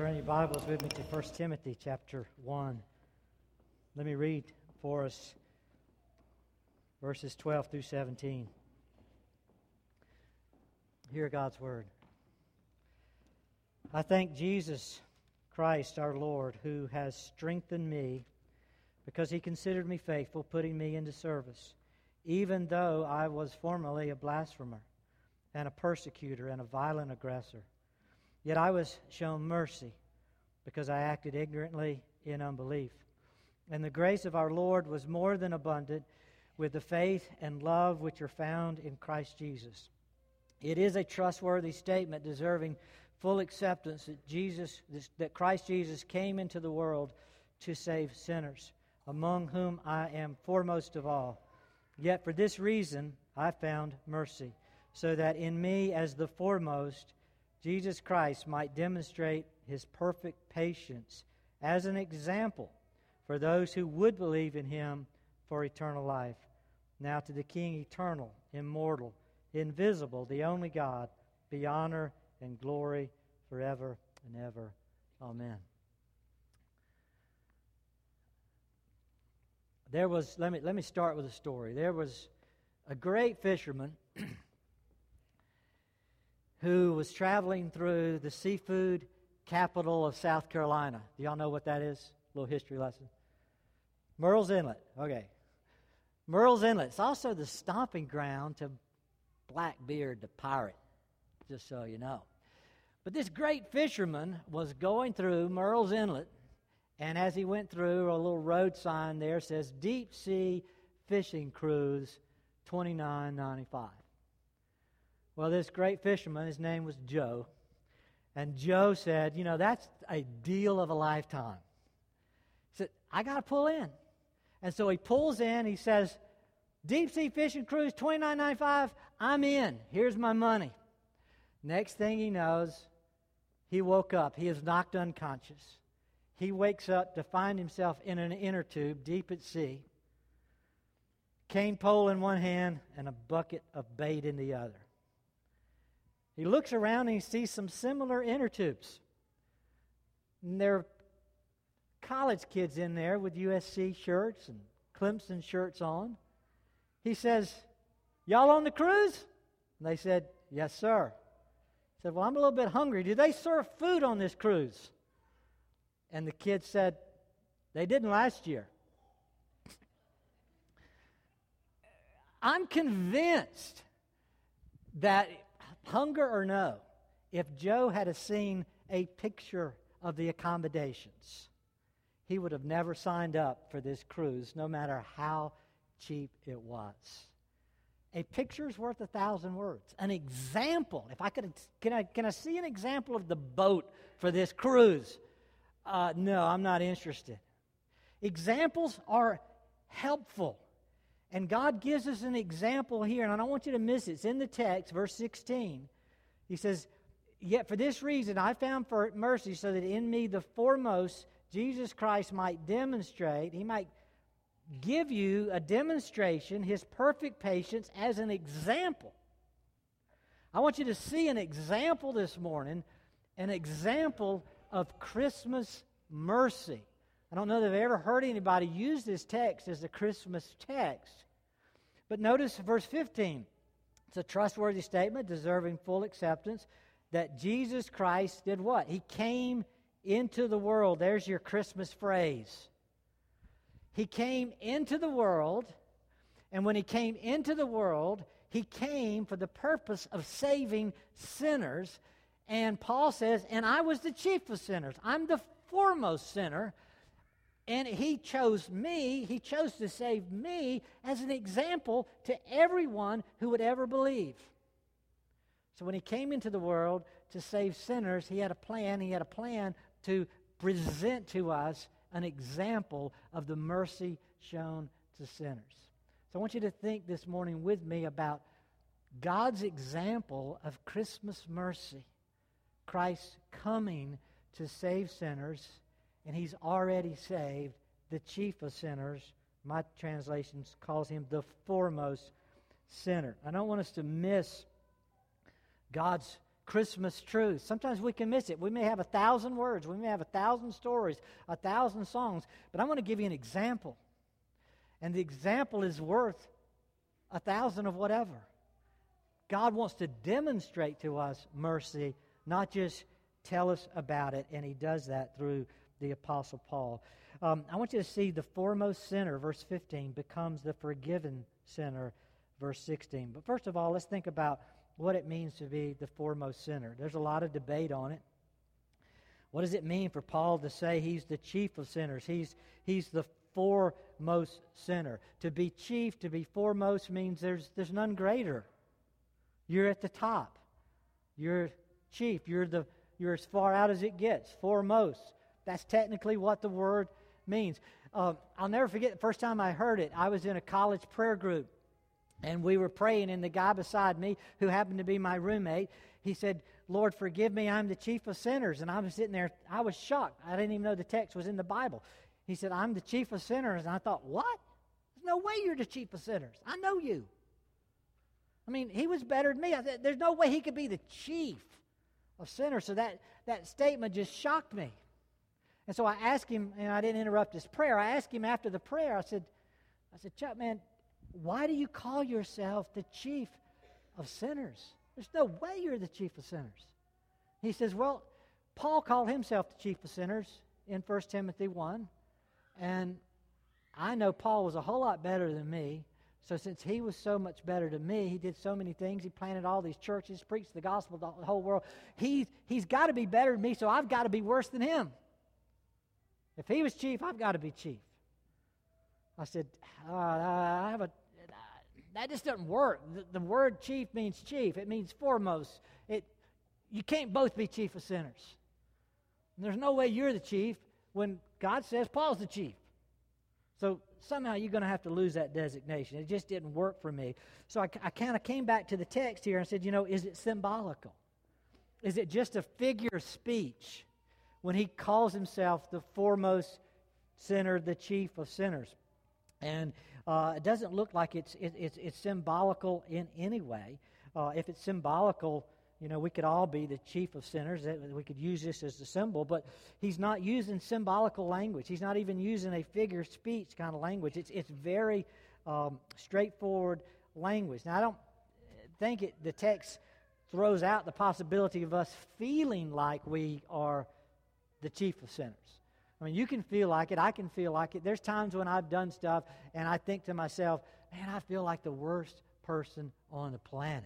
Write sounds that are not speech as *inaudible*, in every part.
Turn your Bibles with me to 1 Timothy chapter 1. Let me read for us verses 12 through 17. Hear God's word. I thank Jesus Christ our Lord, who has strengthened me because he considered me faithful, putting me into service, even though I was formerly a blasphemer and a persecutor and a violent aggressor. Yet I was shown mercy because I acted ignorantly in unbelief. And the grace of our Lord was more than abundant with the faith and love which are found in Christ Jesus. It is a trustworthy statement deserving full acceptance that Jesus that Christ Jesus came into the world to save sinners, among whom I am foremost of all. Yet for this reason I found mercy, so that in me as the foremost Jesus Christ might demonstrate his perfect patience as an example for those who would believe in him for eternal life. Now to the King eternal, immortal, invisible, the only God, be honor and glory forever and ever. Amen. There was, let me, let me start with a story. There was a great fisherman *clears throat* who was traveling through the seafood capital of South Carolina. Do y'all know what that is? A little history lesson. Murrells Inlet. Okay. Murrells Inlet. It's also the stomping ground to Blackbeard the pirate, just so you know. But this great fisherman was going through Murrells Inlet, and as he went through, a little road sign there says Deep Sea Fishing Cruise, twenty nine ninety five. Well, this great fisherman, his name was Joe, and Joe said, You know, that's a deal of a lifetime. He said, I got to pull in. And so he pulls in, he says, Deep sea fishing cruise, twenty nine ninety five. I'm in. Here's my money. Next thing he knows, he woke up. He is knocked unconscious. He wakes up to find himself in an inner tube deep at sea, cane pole in one hand and a bucket of bait in the other. He looks around and he sees some similar inner tubes. And there are college kids in there with USC shirts and Clemson shirts on. He says, Y'all on the cruise? And they said, Yes, sir. He said, Well, I'm a little bit hungry. Do they serve food on this cruise? And the kid said, They didn't last year. I'm convinced that hunger or no, if Joe had seen a picture of the accommodations, he would have never signed up for this cruise, no matter how cheap it was. A picture's worth a thousand words. An example. If I could, can I, can I see an example of the boat for this cruise? Uh, no, I'm not interested. Examples are helpful. And God gives us an example here, and I don't want you to miss it. It's in the text, verse 16. He says, Yet for this reason I found for mercy, so that in me the foremost Jesus Christ might demonstrate, he might give you a demonstration, his perfect patience as an example. I want you to see an example this morning, an example of Christmas mercy. I don't know that I've ever heard anybody use this text as a Christmas text. But notice verse 15. It's a trustworthy statement deserving full acceptance that Jesus Christ did what? He came into the world. There's your Christmas phrase. He came into the world, and when he came into the world, he came for the purpose of saving sinners. And Paul says, And I was the chief of sinners. I'm the foremost sinner. And he chose me, he chose to save me as an example to everyone who would ever believe. So when he came into the world to save sinners, he had a plan. He had a plan to present to us an example of the mercy shown to sinners. So I want you to think this morning with me about God's example of Christmas mercy. Christ coming to save sinners and he's already saved the chief of sinners. My translation calls him the foremost sinner. I don't want us to miss God's Christmas truth. Sometimes we can miss it. We may have a thousand words, we may have a thousand stories, a thousand songs, but I want to give you an example. And the example is worth a thousand of whatever. God wants to demonstrate to us mercy, not just tell us about it, and He does that through the Apostle Paul. Um, I want you to see the foremost sinner, verse 15, becomes the forgiven sinner, verse 16. But first of all, let's think about what it means to be the foremost sinner. There's a lot of debate on it. What does it mean for Paul to say he's the chief of sinners? He's, he's the foremost sinner. To be chief, to be foremost means there's, there's none greater. You're at the top. You're chief. You're, the, you're as far out as it gets, foremost. That's technically what the word means. Uh, I'll never forget the first time I heard it. I was in a college prayer group and we were praying, and the guy beside me, who happened to be my roommate, he said, Lord, forgive me, I'm the chief of sinners. And I was sitting there, I was shocked. I didn't even know the text was in the Bible. He said, I'm the chief of sinners. And I thought, what? There's no way you're the chief of sinners. I know you. I mean, he was better than me. I said, There's no way he could be the chief of sinners. So that, that statement just shocked me. And so I asked him, and I didn't interrupt his prayer. I asked him after the prayer, I said, I said, Chuck, man, why do you call yourself the chief of sinners? There's no way you're the chief of sinners. He says, Well, Paul called himself the chief of sinners in 1 Timothy 1. And I know Paul was a whole lot better than me. So since he was so much better than me, he did so many things. He planted all these churches, preached the gospel to the whole world. He, he's got to be better than me, so I've got to be worse than him. If he was chief, I've got to be chief. I said, uh, I have a that just doesn't work. The, the, word chief means chief, it means foremost. It, you can't both be chief of sinners. And there's no way you're the chief when God says Paul's the chief. So somehow you're going to have to lose that designation. It just didn't work for me. So I, I kind of came back to the text here and said, you know, is it symbolical? Is it just a figure of speech when he calls himself the foremost sinner, the chief of sinners? And uh, it doesn't look like it's, it, it's, it's symbolical in any way. Uh, if it's symbolical, you know, we could all be the chief of sinners. We could use this as a symbol, but he's not using symbolical language. He's not even using a figure of speech kind of language. It's, it's very um, straightforward language. Now, I don't think it, the text throws out the possibility of us feeling like we are the chief of sinners. I mean, you can feel like it. I can feel like it. There's times when I've done stuff and I think to myself, man, I feel like the worst person on the planet.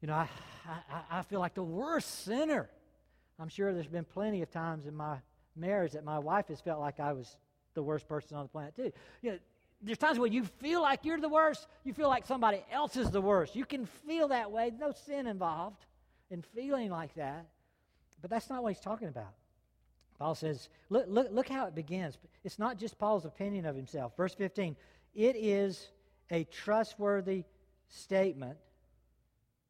You know, I, I, I feel like the worst sinner. I'm sure there's been plenty of times in my marriage that my wife has felt like I was the worst person on the planet, too. You know, there's times when you feel like you're the worst, you feel like somebody else is the worst. You can feel that way, no sin involved in feeling like that. But that's not what he's talking about. Paul says, look, look, look how it begins. It's not just Paul's opinion of himself. Verse 15, it is a trustworthy statement.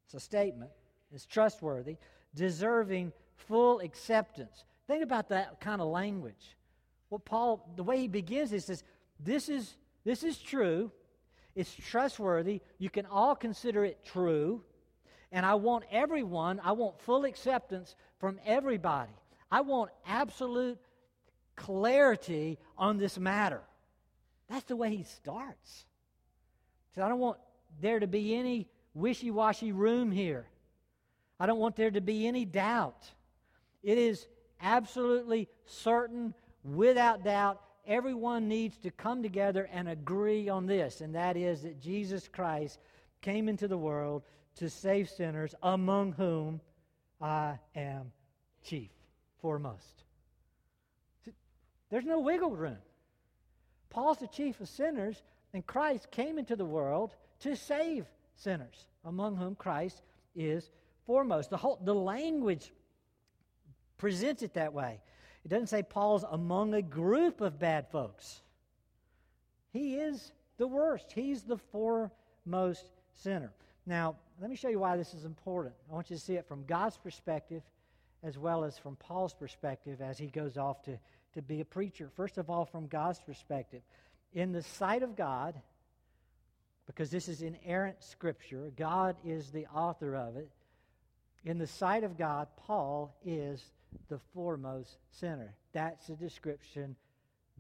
It's a statement. It's trustworthy, deserving full acceptance. Think about that kind of language. What Paul, the way he begins, he says, this is, this is true. It's trustworthy. You can all consider it true. And I want everyone, I want full acceptance from everybody. I want absolute clarity on this matter. That's the way he starts. So I don't want there to be any wishy washy room here. I don't want there to be any doubt. It is absolutely certain, without doubt, everyone needs to come together and agree on this, and that is that Jesus Christ came into the world to save sinners, among whom I am chief foremost. There's no wiggle room. Paul's the chief of sinners, and Christ came into the world to save sinners, among whom Christ is foremost. The, whole, the language presents it that way. It doesn't say Paul's among a group of bad folks. He is the worst. He's the foremost sinner. Now, let me show you why this is important. I want you to see it from God's perspective as well as from Paul's perspective as he goes off to, to be a preacher. First of all, from God's perspective. In the sight of God, because this is inerrant scripture, God is the author of it. In the sight of God, Paul is the foremost sinner. That's the description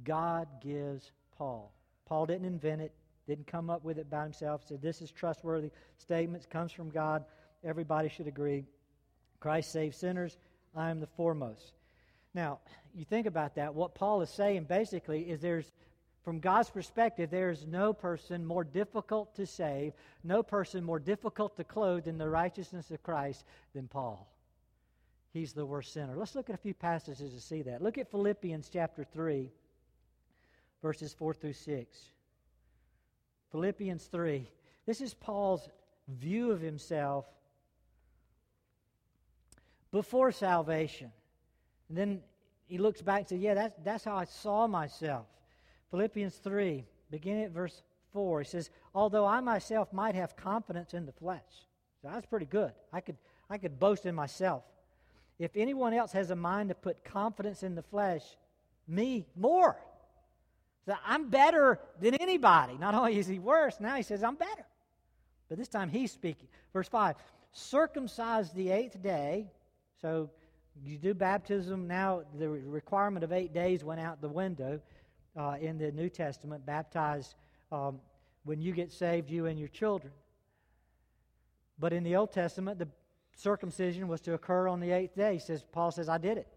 God gives Paul. Paul didn't invent it, didn't come up with it by himself. Said this is trustworthy statements, comes from God. Everybody should agree. Christ saves sinners. I am the foremost. Now, you think about that. What Paul is saying basically is there's, from God's perspective, there's no person more difficult to save, no person more difficult to clothe in the righteousness of Christ than Paul. He's the worst sinner. Let's look at a few passages to see that. Look at Philippians chapter 3, verses 4 through 6. Philippians 3. This is Paul's view of himself before salvation. And then he looks back and says, Yeah, that's, that's how I saw myself. Philippians 3, beginning at verse 4, he says, Although I myself might have confidence in the flesh. So that's pretty good. I could, I could boast in myself. If anyone else has a mind to put confidence in the flesh, me more. So I'm better than anybody. Not only is he worse, now he says, I'm better. But this time he's speaking. Verse 5 Circumcised the eighth day. So you do baptism now, the requirement of eight days went out the window uh, in the New Testament. Baptized um, when you get saved, you and your children. But in the Old Testament, the circumcision was to occur on the eighth day. He says, Paul says, I did it.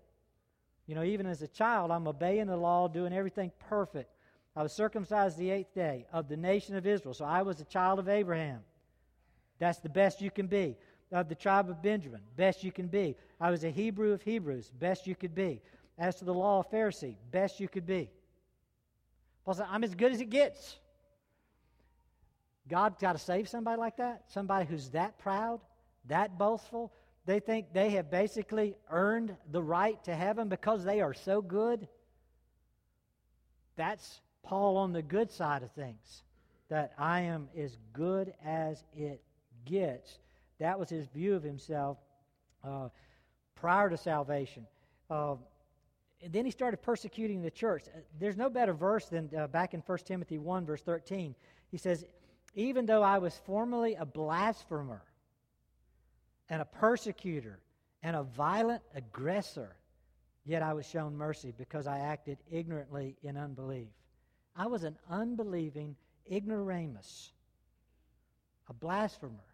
You know, even as a child, I'm obeying the law, doing everything perfect. I was circumcised the eighth day of the nation of Israel. So I was a child of Abraham. That's the best you can be. Of the tribe of Benjamin, best you can be. I was a Hebrew of Hebrews, best you could be. As to the law of Pharisee, best you could be. Paul said, I'm as good as it gets. God got to save somebody like that? Somebody who's that proud, that boastful? They think they have basically earned the right to heaven because they are so good? That's Paul on the good side of things, that I am as good as it gets. That was his view of himself uh, prior to salvation. Uh, and then he started persecuting the church. Uh, there's no better verse than uh, back in 1 Timothy 1, verse 13. He says, Even though I was formerly a blasphemer and a persecutor and a violent aggressor, yet I was shown mercy because I acted ignorantly in unbelief. I was an unbelieving ignoramus, a blasphemer,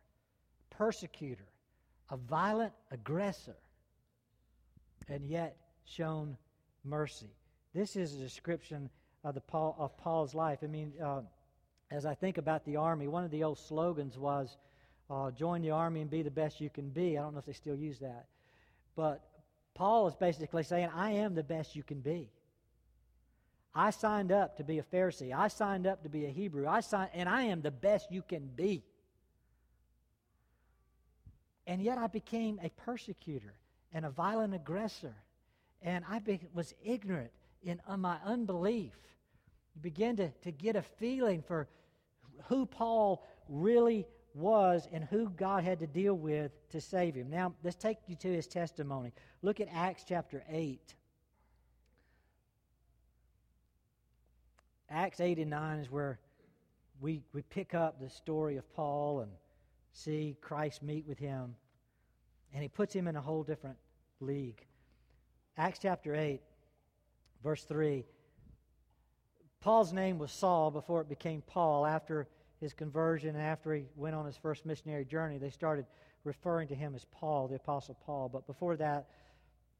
persecutor, a violent aggressor, and yet shown mercy. This is a description of, the Paul, of Paul's life. I mean, uh, as I think about the army, one of the old slogans was, uh, join the army and be the best you can be. I don't know if they still use that. But Paul is basically saying, I am the best you can be. I signed up to be a Pharisee. I signed up to be a Hebrew. I signed, and I am the best you can be. And yet I became a persecutor and a violent aggressor. And I be, was ignorant in uh, my unbelief. You begin to, to get a feeling for who Paul really was and who God had to deal with to save him. Now, let's take you to his testimony. Look at Acts chapter 8. Acts 8 and 9 is where we, we pick up the story of Paul and see Christ meet with him. And he puts him in a whole different league. Acts chapter 8, verse 3. Paul's name was Saul before it became Paul. After his conversion and after he went on his first missionary journey, they started referring to him as Paul, the Apostle Paul. But before that,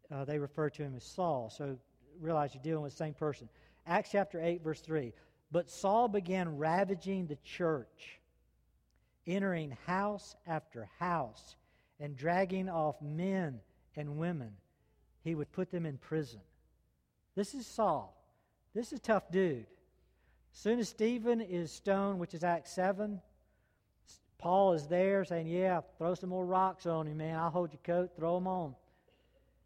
uh, they referred to him as Saul. So realize you're dealing with the same person. Acts chapter 8, verse 3. But Saul began ravaging the church, entering house after house, and dragging off men and women. He would put them in prison. This is Saul. This is a tough dude. Soon as Stephen is stoned, which is Acts 7, Paul is there saying, Yeah, throw some more rocks on him, man. I'll hold your coat, throw them on.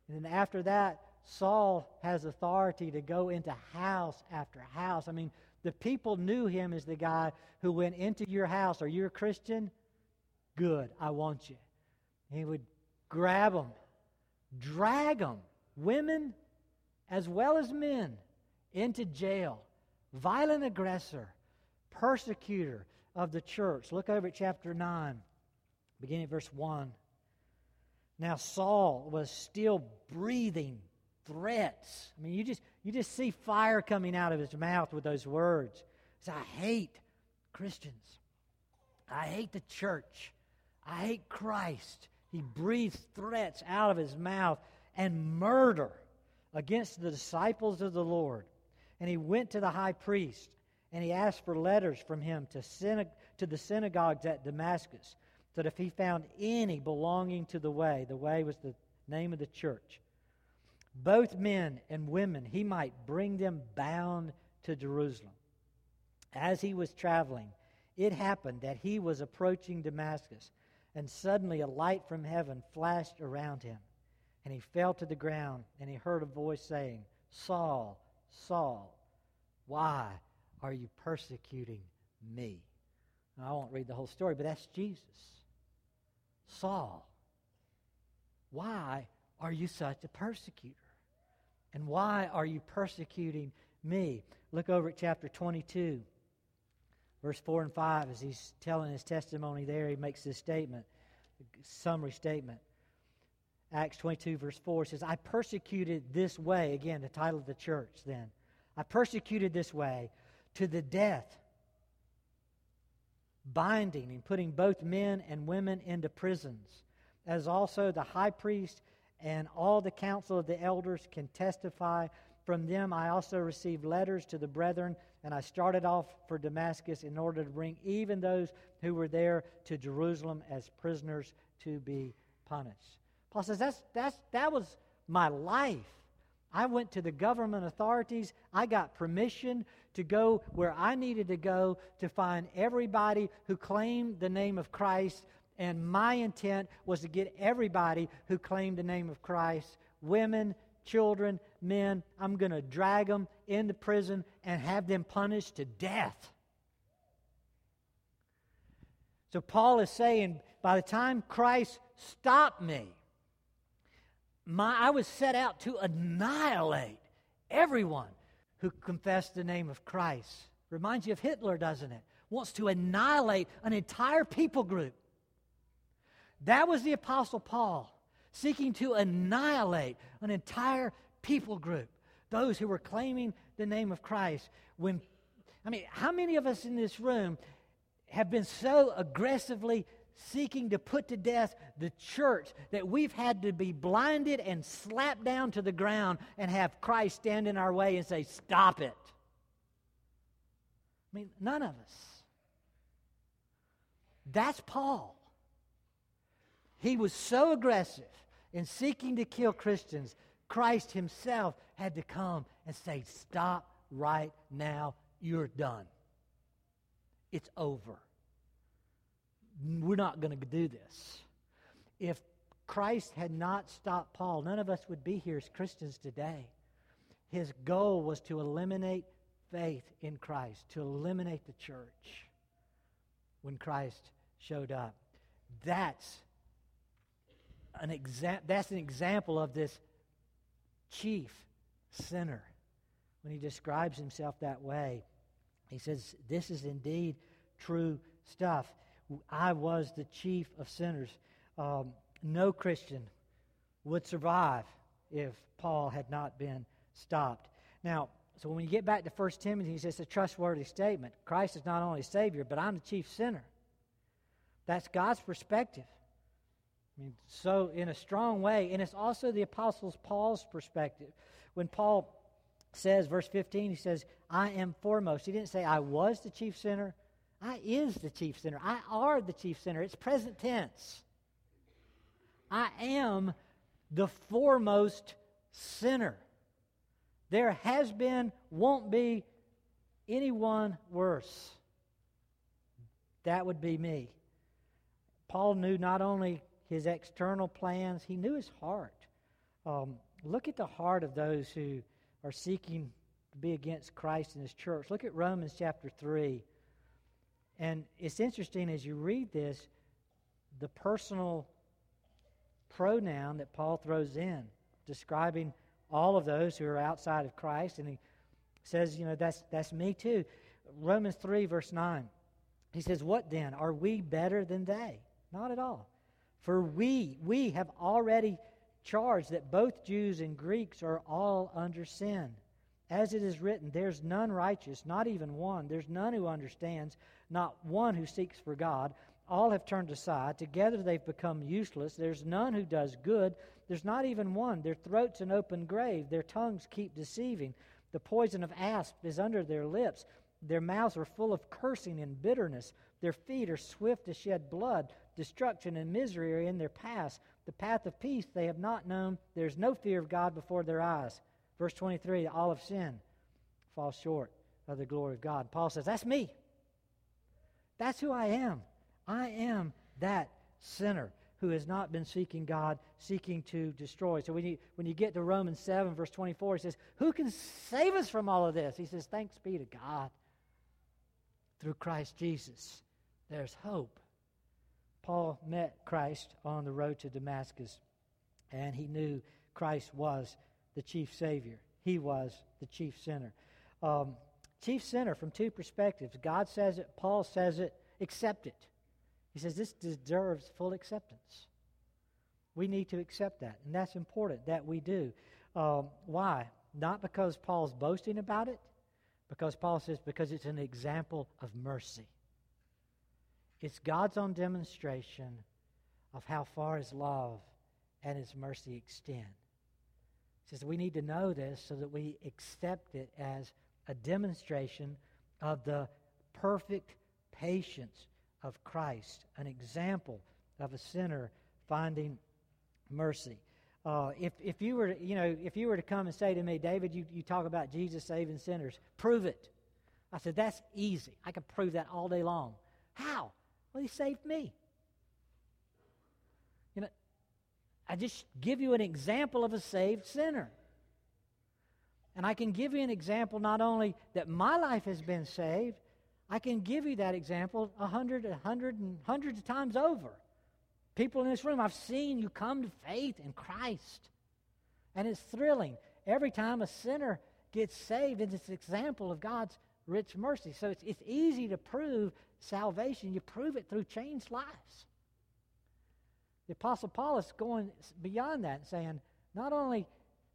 And then after that, Saul has authority to go into house after house. I mean, the people knew him as the guy who went into your house. Are you a Christian? Good, I want you. He would grab them, drag them, women as well as men, into jail. Violent aggressor, persecutor of the church. Look over at chapter 9, beginning at verse 1. Now Saul was still breathing threats. I mean, you just you just see fire coming out of his mouth with those words. He says, I hate Christians. I hate the church. I hate Christ. He breathes threats out of his mouth and murder against the disciples of the Lord. And he went to the high priest and he asked for letters from him to, syna- to the synagogues at Damascus, that if he found any belonging to the way, the way was the name of the church, both men and women, he might bring them bound to Jerusalem. As he was traveling, it happened that he was approaching Damascus, and suddenly a light from heaven flashed around him. And he fell to the ground, and he heard a voice saying, Saul, Saul, why are you persecuting me? Now, I won't read the whole story, but that's Jesus. Saul, why are you such a persecutor? And why are you persecuting me? Look over at chapter 22, verse 4 and 5. As he's telling his testimony there, he makes this statement, summary statement. Acts 22, verse 4 says, I persecuted this way, again, the title of the church then. I persecuted this way to the death, binding and putting both men and women into prisons, as also the high priest and all the council of the elders can testify. From them I also received letters to the brethren, and I started off for Damascus in order to bring even those who were there to Jerusalem as prisoners to be punished. Paul says that's, that's, that was my life. I went to the government authorities. I got permission to go where I needed to go to find everybody who claimed the name of Christ. And my intent was to get everybody who claimed the name of Christ women, children, men. I'm going to drag them into prison and have them punished to death. So Paul is saying by the time Christ stopped me, my, I was set out to annihilate everyone who confessed the name of Christ. Reminds you of Hitler, doesn't it? Wants to annihilate an entire people group. That was the Apostle Paul, seeking to annihilate an entire people group, those who were claiming the name of Christ. When, I mean, how many of us in this room have been so aggressively seeking to put to death the church that we've had to be blinded and slapped down to the ground and have Christ stand in our way and say, Stop it. I mean, none of us. That's Paul. He was so aggressive in seeking to kill Christians, Christ himself had to come and say, Stop right now. You're done. It's over we're not going to do this. If Christ had not stopped Paul, none of us would be here as Christians today. His goal was to eliminate faith in Christ, to eliminate the church when Christ showed up. That's an, exa- that's an example of this chief sinner when he describes himself that way. He says, This is indeed true stuff. I was the chief of sinners. Um, no Christian would survive if Paul had not been stopped. Now, so when you get back to 1 Timothy, he says it's a trustworthy statement. Christ is not only Savior, but I'm the chief sinner. That's God's perspective. I mean, so in a strong way, and it's also the Apostles Paul's perspective. When Paul says, verse 15, he says, I am foremost. He didn't say, I was the chief sinner. I is the chief sinner. I are the chief sinner. It's present tense. I am the foremost sinner. There has been, won't be anyone worse. That would be me. Paul knew not only his external plans, he knew his heart. Um, look at the heart of those who are seeking to be against Christ and his church. Look at Romans chapter 3. And it's interesting as you read this, the personal pronoun that Paul throws in, describing all of those who are outside of Christ. And he says, you know, that's, that's me too. Romans 3, verse 9. He says, What then? Are we better than they? Not at all. For we, we have already charged that both Jews and Greeks are all under sin. As it is written, there's none righteous, not even one. There's none who understands, not one who seeks for God. All have turned aside. Together they've become useless. There's none who does good. There's not even one. Their throat's an open grave. Their tongues keep deceiving. The poison of asp is under their lips. Their mouths are full of cursing and bitterness. Their feet are swift to shed blood. Destruction and misery are in their path. The path of peace they have not known. There's no fear of God before their eyes. Verse 23 all of sin falls short of the glory of God. Paul says, That's me. That's who I am. I am that sinner who has not been seeking God, seeking to destroy. So when you, when you get to Romans 7, verse 24, he says, Who can save us from all of this? He says, Thanks be to God. Through Christ Jesus, there's hope. Paul met Christ on the road to Damascus, and he knew Christ was the chief Savior. He was the chief sinner. Um, chief sinner from two perspectives. God says it, Paul says it, accept it. He says this deserves full acceptance. We need to accept that, and that's important that we do. Um, why? Not because Paul's boasting about it, because Paul says because it's an example of mercy. It's God's own demonstration of how far his love and his mercy extend. He says we need to know this so that we accept it as a demonstration of the perfect patience of Christ, an example of a sinner finding mercy. Uh, if, if you were, you know, if you were to come and say to me, David, you, you talk about Jesus saving sinners, prove it. I said, that's easy. I can prove that all day long. How? Well, he saved me. You know, I just give you an example of a saved sinner. And I can give you an example not only that my life has been saved, I can give you that example a hundred, a hundred, and hundreds of times over. People in this room, I've seen you come to faith in Christ. And it's thrilling. Every time a sinner gets saved, it's an example of God's rich mercy. So it's, it's easy to prove salvation. You prove it through changed lives. The Apostle Paul is going beyond that and saying, not only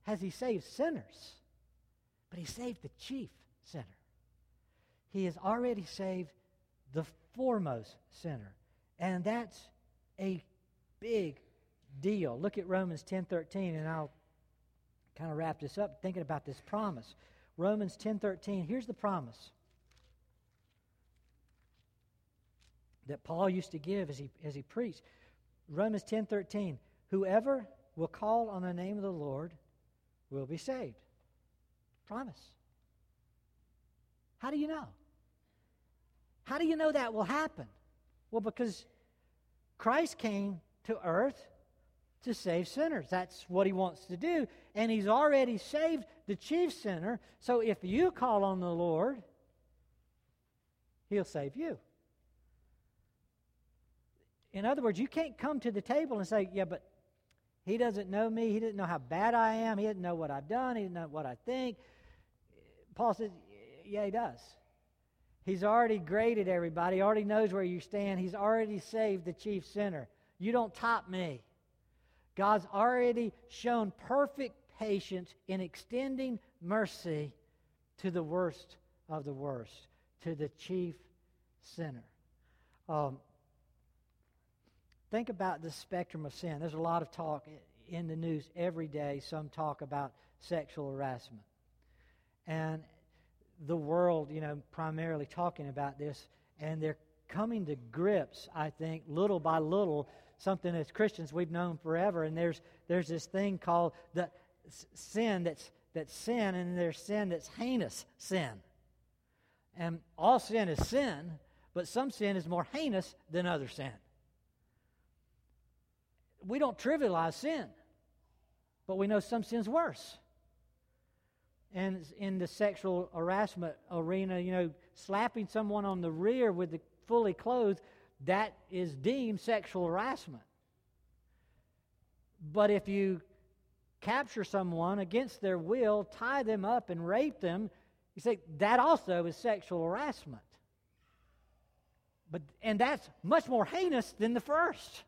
has he saved sinners, but he saved the chief sinner he has already saved the foremost sinner. And that's a big deal. Look at Romans 10:13 and I'll kind of wrap this up thinking about this promise. Romans 10:13, here's the promise that Paul used to give as he as he preached. Romans 10:13, whoever will call on the name of the Lord will be saved. Promise. How do you know? How do you know that will happen? Well, because Christ came to earth to save sinners. That's what he wants to do. And he's already saved the chief sinner. So if you call on the Lord, he'll save you. In other words, you can't come to the table and say, Yeah, but he doesn't know me. He didn't know how bad I am. He didn't know what I've done. He didn't know what I think. Paul says, Yeah, he does. He's already graded everybody, he already knows where you stand. He's already saved the chief sinner. You don't top me. God's already shown perfect patience in extending mercy to the worst of the worst, to the chief sinner. Um, think about the spectrum of sin. There's a lot of talk in the news every day, some talk about sexual harassment. And the world, you know, primarily talking about this, and they're coming to grips, I think, little by little, something as Christians we've known forever. And there's there's this thing called the sin that's that's sin, and there's sin that's heinous sin. And all sin is sin, but some sin is more heinous than other sin. We don't trivialize sin, but we know some sin's worse and in the sexual harassment arena, you know, slapping someone on the rear with the fully clothed, that is deemed sexual harassment. But if you capture someone against their will, tie them up, and rape them, you say that also is sexual harassment. But and that's much more heinous than the first.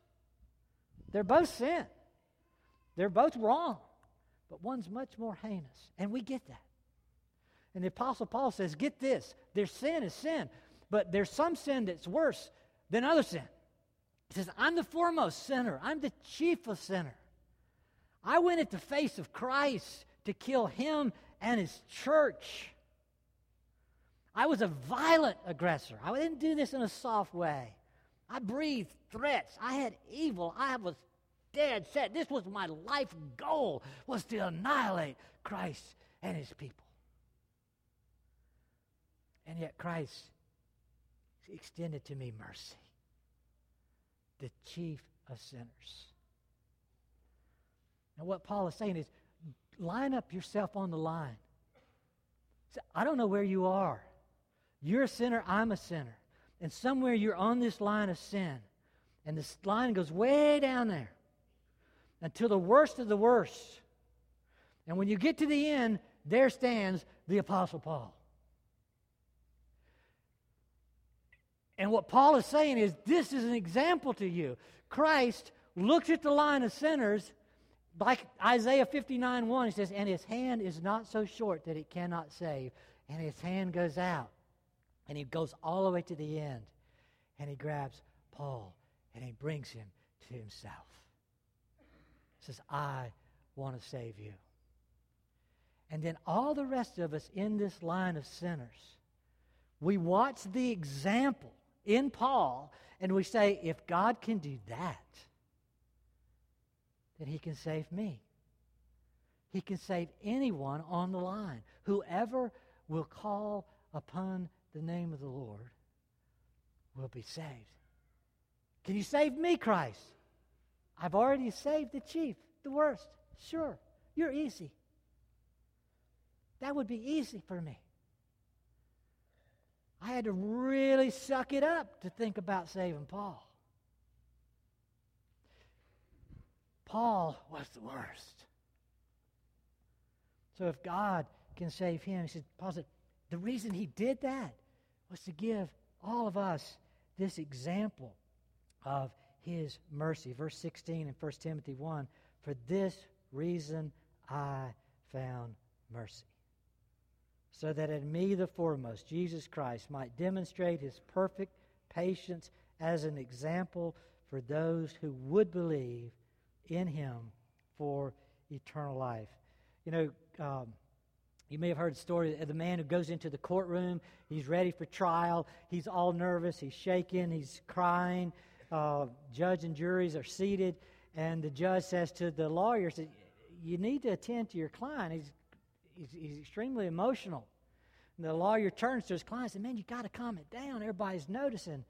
They're both sin. They're both wrong. But one's much more heinous. And we get that. And the Apostle Paul says, get this their sin is sin, but there's some sin that's worse than other sin. He says, I'm the foremost sinner, I'm the chief of sinners. I went at the face of Christ to kill him and his church. I was a violent aggressor. I didn't do this in a soft way. I breathed threats. I had evil. I was dead set. This was my life goal was to annihilate Christ and his people. And yet Christ extended to me mercy, the chief of sinners. Now, what Paul is saying is line up yourself on the line. I don't know where you are. You're a sinner, I'm a sinner. And somewhere you're on this line of sin. And this line goes way down there until the worst of the worst. And when you get to the end, there stands the Apostle Paul. And what Paul is saying is this is an example to you. Christ looked at the line of sinners, like Isaiah 59 1, he says, and his hand is not so short that it cannot save. And his hand goes out, and he goes all the way to the end, and he grabs Paul, and he brings him to himself. He says, I want to save you. And then all the rest of us in this line of sinners, we watch the example in Paul, and we say, if God can do that, then he can save me. He can save anyone on the line. Whoever will call upon the name of the Lord will be saved. Can you save me, Christ? I've already saved the chief, the worst. Sure, you're easy. That would be easy for me. I had to really suck it up to think about saving Paul. Paul was the worst. So if God can save him, he said, Paul said, the reason he did that was to give all of us this example of his mercy. Verse 16 in 1 Timothy 1 For this reason I found mercy so that in me, the foremost, Jesus Christ, might demonstrate his perfect patience as an example for those who would believe in him for eternal life. You know, um, you may have heard the story of the man who goes into the courtroom. He's ready for trial. He's all nervous. He's shaking. He's crying. Uh, judge and juries are seated. And the judge says to the lawyer, You need to attend to your client. He's he's, he's extremely emotional. And the lawyer turns to his client and says, Man, you got to calm it down. Everybody's noticing.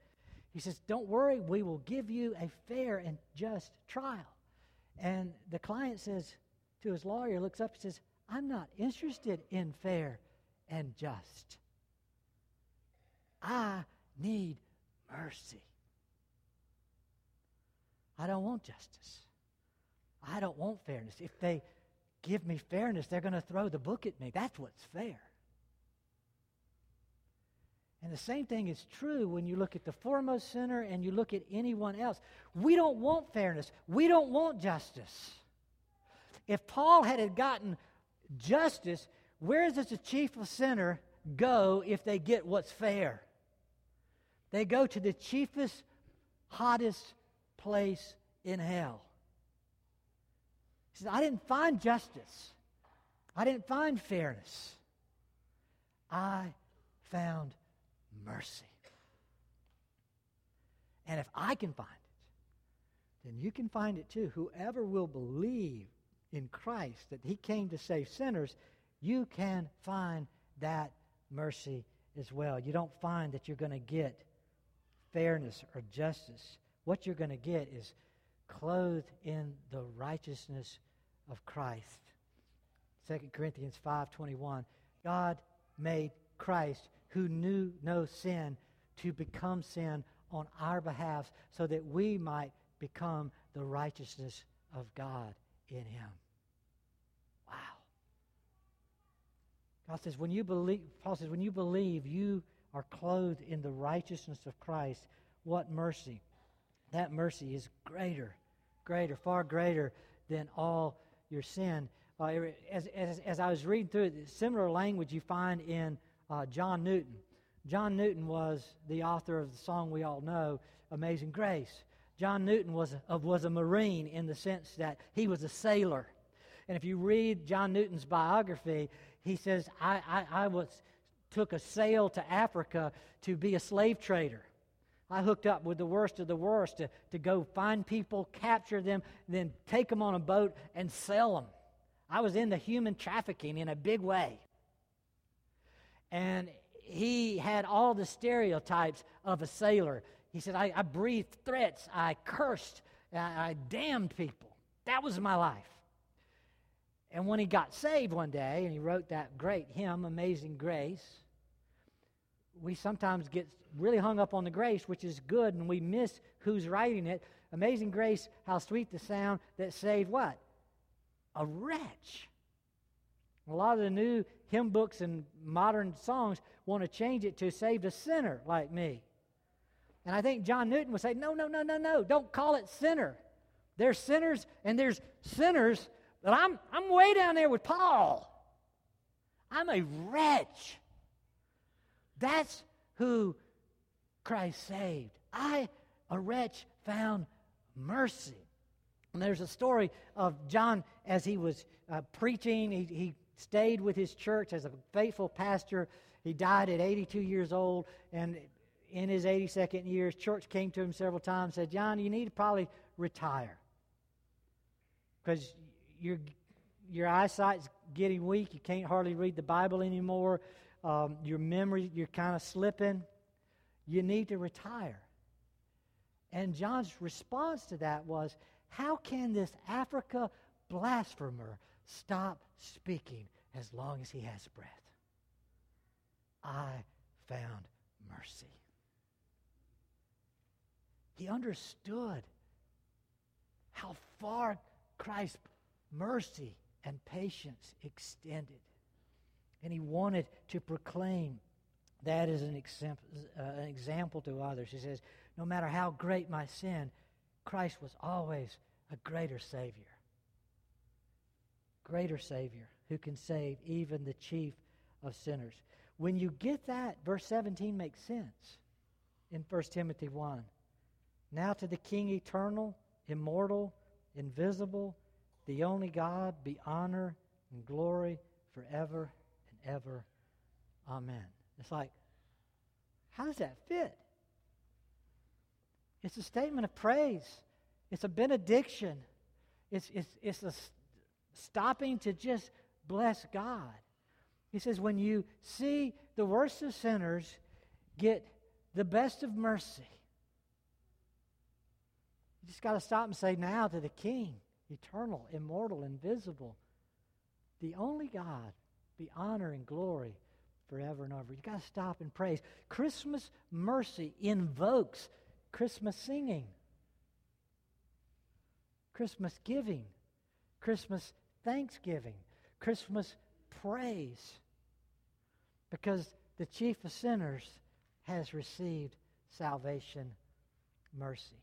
He says, Don't worry, we will give you a fair and just trial. And the client says to his lawyer, looks up and says, I'm not interested in fair and just. I need mercy. I don't want justice. I don't want fairness. If they give me fairness, they're going to throw the book at me. That's what's fair. And the same thing is true when you look at the foremost sinner and you look at anyone else. We don't want fairness. We don't want justice. If Paul had gotten justice, where does the chief of sinner go if they get what's fair? They go to the chiefest, hottest place in hell. He says, I didn't find justice. I didn't find fairness. I found mercy. And if I can find it, then you can find it too. Whoever will believe in Christ that he came to save sinners, you can find that mercy as well. You don't find that you're going to get fairness or justice. What you're going to get is clothed in the righteousness of Christ. 2 Corinthians 5:21 God made Christ who knew no sin to become sin on our behalf so that we might become the righteousness of God in him. God says when you believe Paul says when you believe you are clothed in the righteousness of Christ, what mercy. That mercy is greater greater, far greater than all your sin. Uh, as, as, as I was reading through it, similar language you find in uh, John Newton. John Newton was the author of the song we all know, Amazing Grace. John Newton was a, was a Marine in the sense that he was a sailor. And if you read John Newton's biography, he says, I, I, I was, took a sail to Africa to be a slave trader. I hooked up with the worst of the worst to, to go find people, capture them, then take them on a boat and sell them. I was into human trafficking in a big way. And he had all the stereotypes of a sailor. He said, I, I breathed threats, I cursed, I, I damned people. That was my life. And when he got saved one day, and he wrote that great hymn, Amazing Grace, we sometimes get really hung up on the grace, which is good, and we miss who's writing it. Amazing Grace, how sweet the sound that saved what? A wretch. A lot of the new hymn books and modern songs want to change it to saved a sinner like me. And I think John Newton would say, no, no, no, no, no, don't call it sinner. There's sinners and there's sinners, but I'm, I'm way down there with Paul. I'm a wretch. That's who Christ saved. I, a wretch, found mercy. And there's a story of John as he was uh, preaching. He, he stayed with his church as a faithful pastor. He died at 82 years old, and in his 82nd year, his church came to him several times said, John, you need to probably retire because your, your eyesight's getting weak. You can't hardly read the Bible anymore. Um, your memory, you're kind of slipping. You need to retire. And John's response to that was, How can this Africa blasphemer stop speaking as long as he has breath? I found mercy. He understood how far Christ's mercy and patience extended. And he wanted to proclaim that as an example, uh, an example to others. He says, No matter how great my sin, Christ was always a greater Savior. Greater Savior who can save even the chief of sinners. When you get that, verse 17 makes sense in 1 Timothy 1. Now to the King eternal, immortal, invisible, the only God, be honor and glory forever and ever. Amen. It's like, how does that fit? It's a statement of praise, it's a benediction, it's, it's, it's a stopping to just bless God. He says, when you see the worst of sinners get the best of mercy, you just got to stop and say, now to the King, eternal, immortal, invisible, the only God, be honor and glory forever and ever. You got to stop and praise. Christmas mercy invokes Christmas singing, Christmas giving, Christmas thanksgiving, Christmas praise. Because the chief of sinners has received salvation mercy.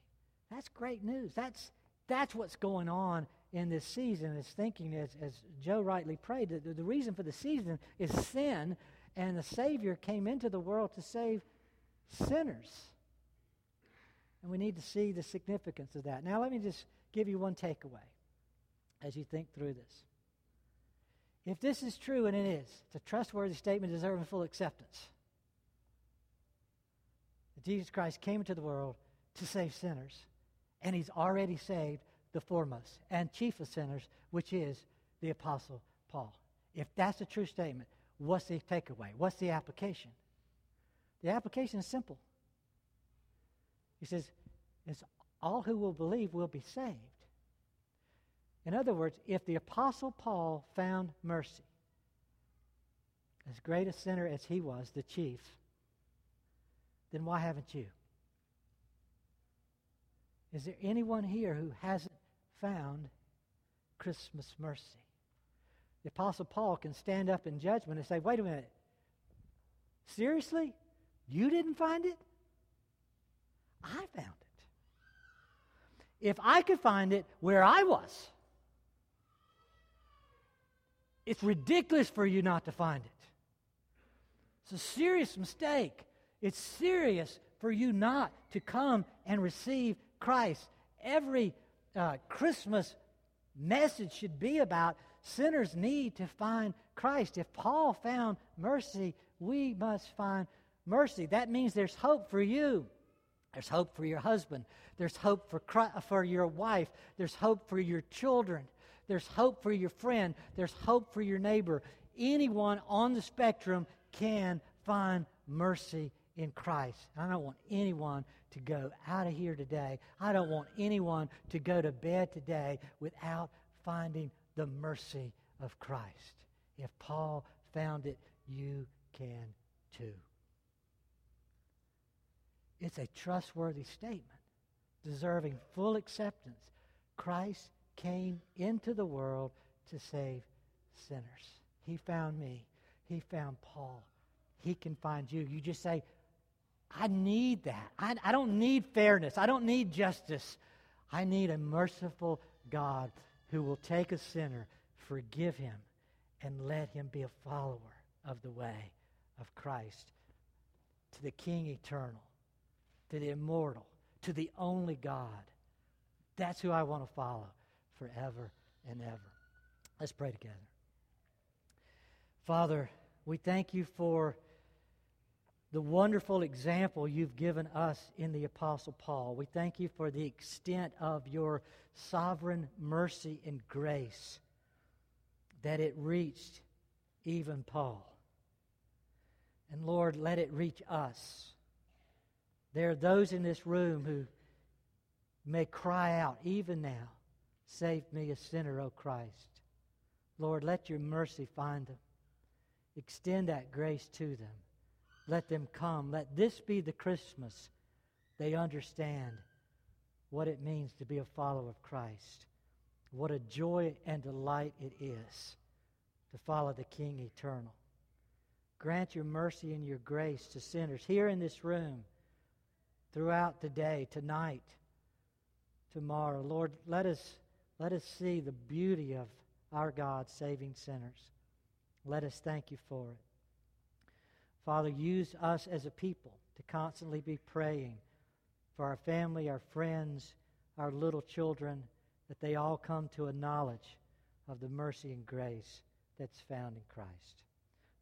That's great news. That's, that's what's going on in this season is thinking, as, as Joe rightly prayed, that the, the reason for the season is sin, and the Savior came into the world to save sinners. And we need to see the significance of that. Now, let me just give you one takeaway as you think through this. If this is true, and it is, it's a trustworthy statement deserving full acceptance. That Jesus Christ came into the world to save sinners and he's already saved the foremost and chief of sinners, which is the Apostle Paul. If that's a true statement, what's the takeaway? What's the application? The application is simple. He says, it's all who will believe will be saved. In other words, if the Apostle Paul found mercy, as great a sinner as he was, the chief, then why haven't you? Is there anyone here who hasn't found Christmas mercy? The Apostle Paul can stand up in judgment and say, wait a minute. Seriously? You didn't find it? I found it. if I could find it where I was, it's ridiculous for you not to find it. It's a serious mistake. It's serious for you not to come and receive Christ. Every uh, Christmas message should be about sinners need to find Christ. If Paul found mercy, we must find mercy. That means there's hope for you. There's hope for your husband. There's hope for, Christ, for your wife. There's hope for your children. There's hope for your friend. There's hope for your neighbor. Anyone on the spectrum can find mercy in Christ. I don't want anyone to go out of here today. I don't want anyone to go to bed today without finding the mercy of Christ. If Paul found it, you can too. It's a trustworthy statement, deserving full acceptance. Christ came into the world to save sinners. He found me. He found Paul. He can find you. You just say, I need that. I, I don't need fairness. I don't need justice. I need a merciful God who will take a sinner, forgive him, and let him be a follower of the way of Christ to the King eternal, to the immortal, to the only God. That's who I want to follow forever and ever. Let's pray together. Father, we thank you for the wonderful example you've given us in the Apostle Paul. We thank you for the extent of your sovereign mercy and grace that it reached even Paul. And Lord, let it reach us. There are those in this room who may cry out, even now, Save me, a sinner, O Christ. Lord, let your mercy find them. Extend that grace to them. Let them come. Let this be the Christmas they understand what it means to be a follower of Christ. What a joy and delight it is to follow the King eternal. Grant your mercy and your grace to sinners here in this room, throughout the day, tonight, tomorrow. Lord, let us, let us see the beauty of our God saving sinners. Let us thank you for it. Father, use us as a people to constantly be praying for our family, our friends, our little children, that they all come to a knowledge of the mercy and grace that's found in Christ.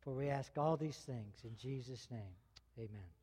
For we ask all these things in Jesus' name. Amen.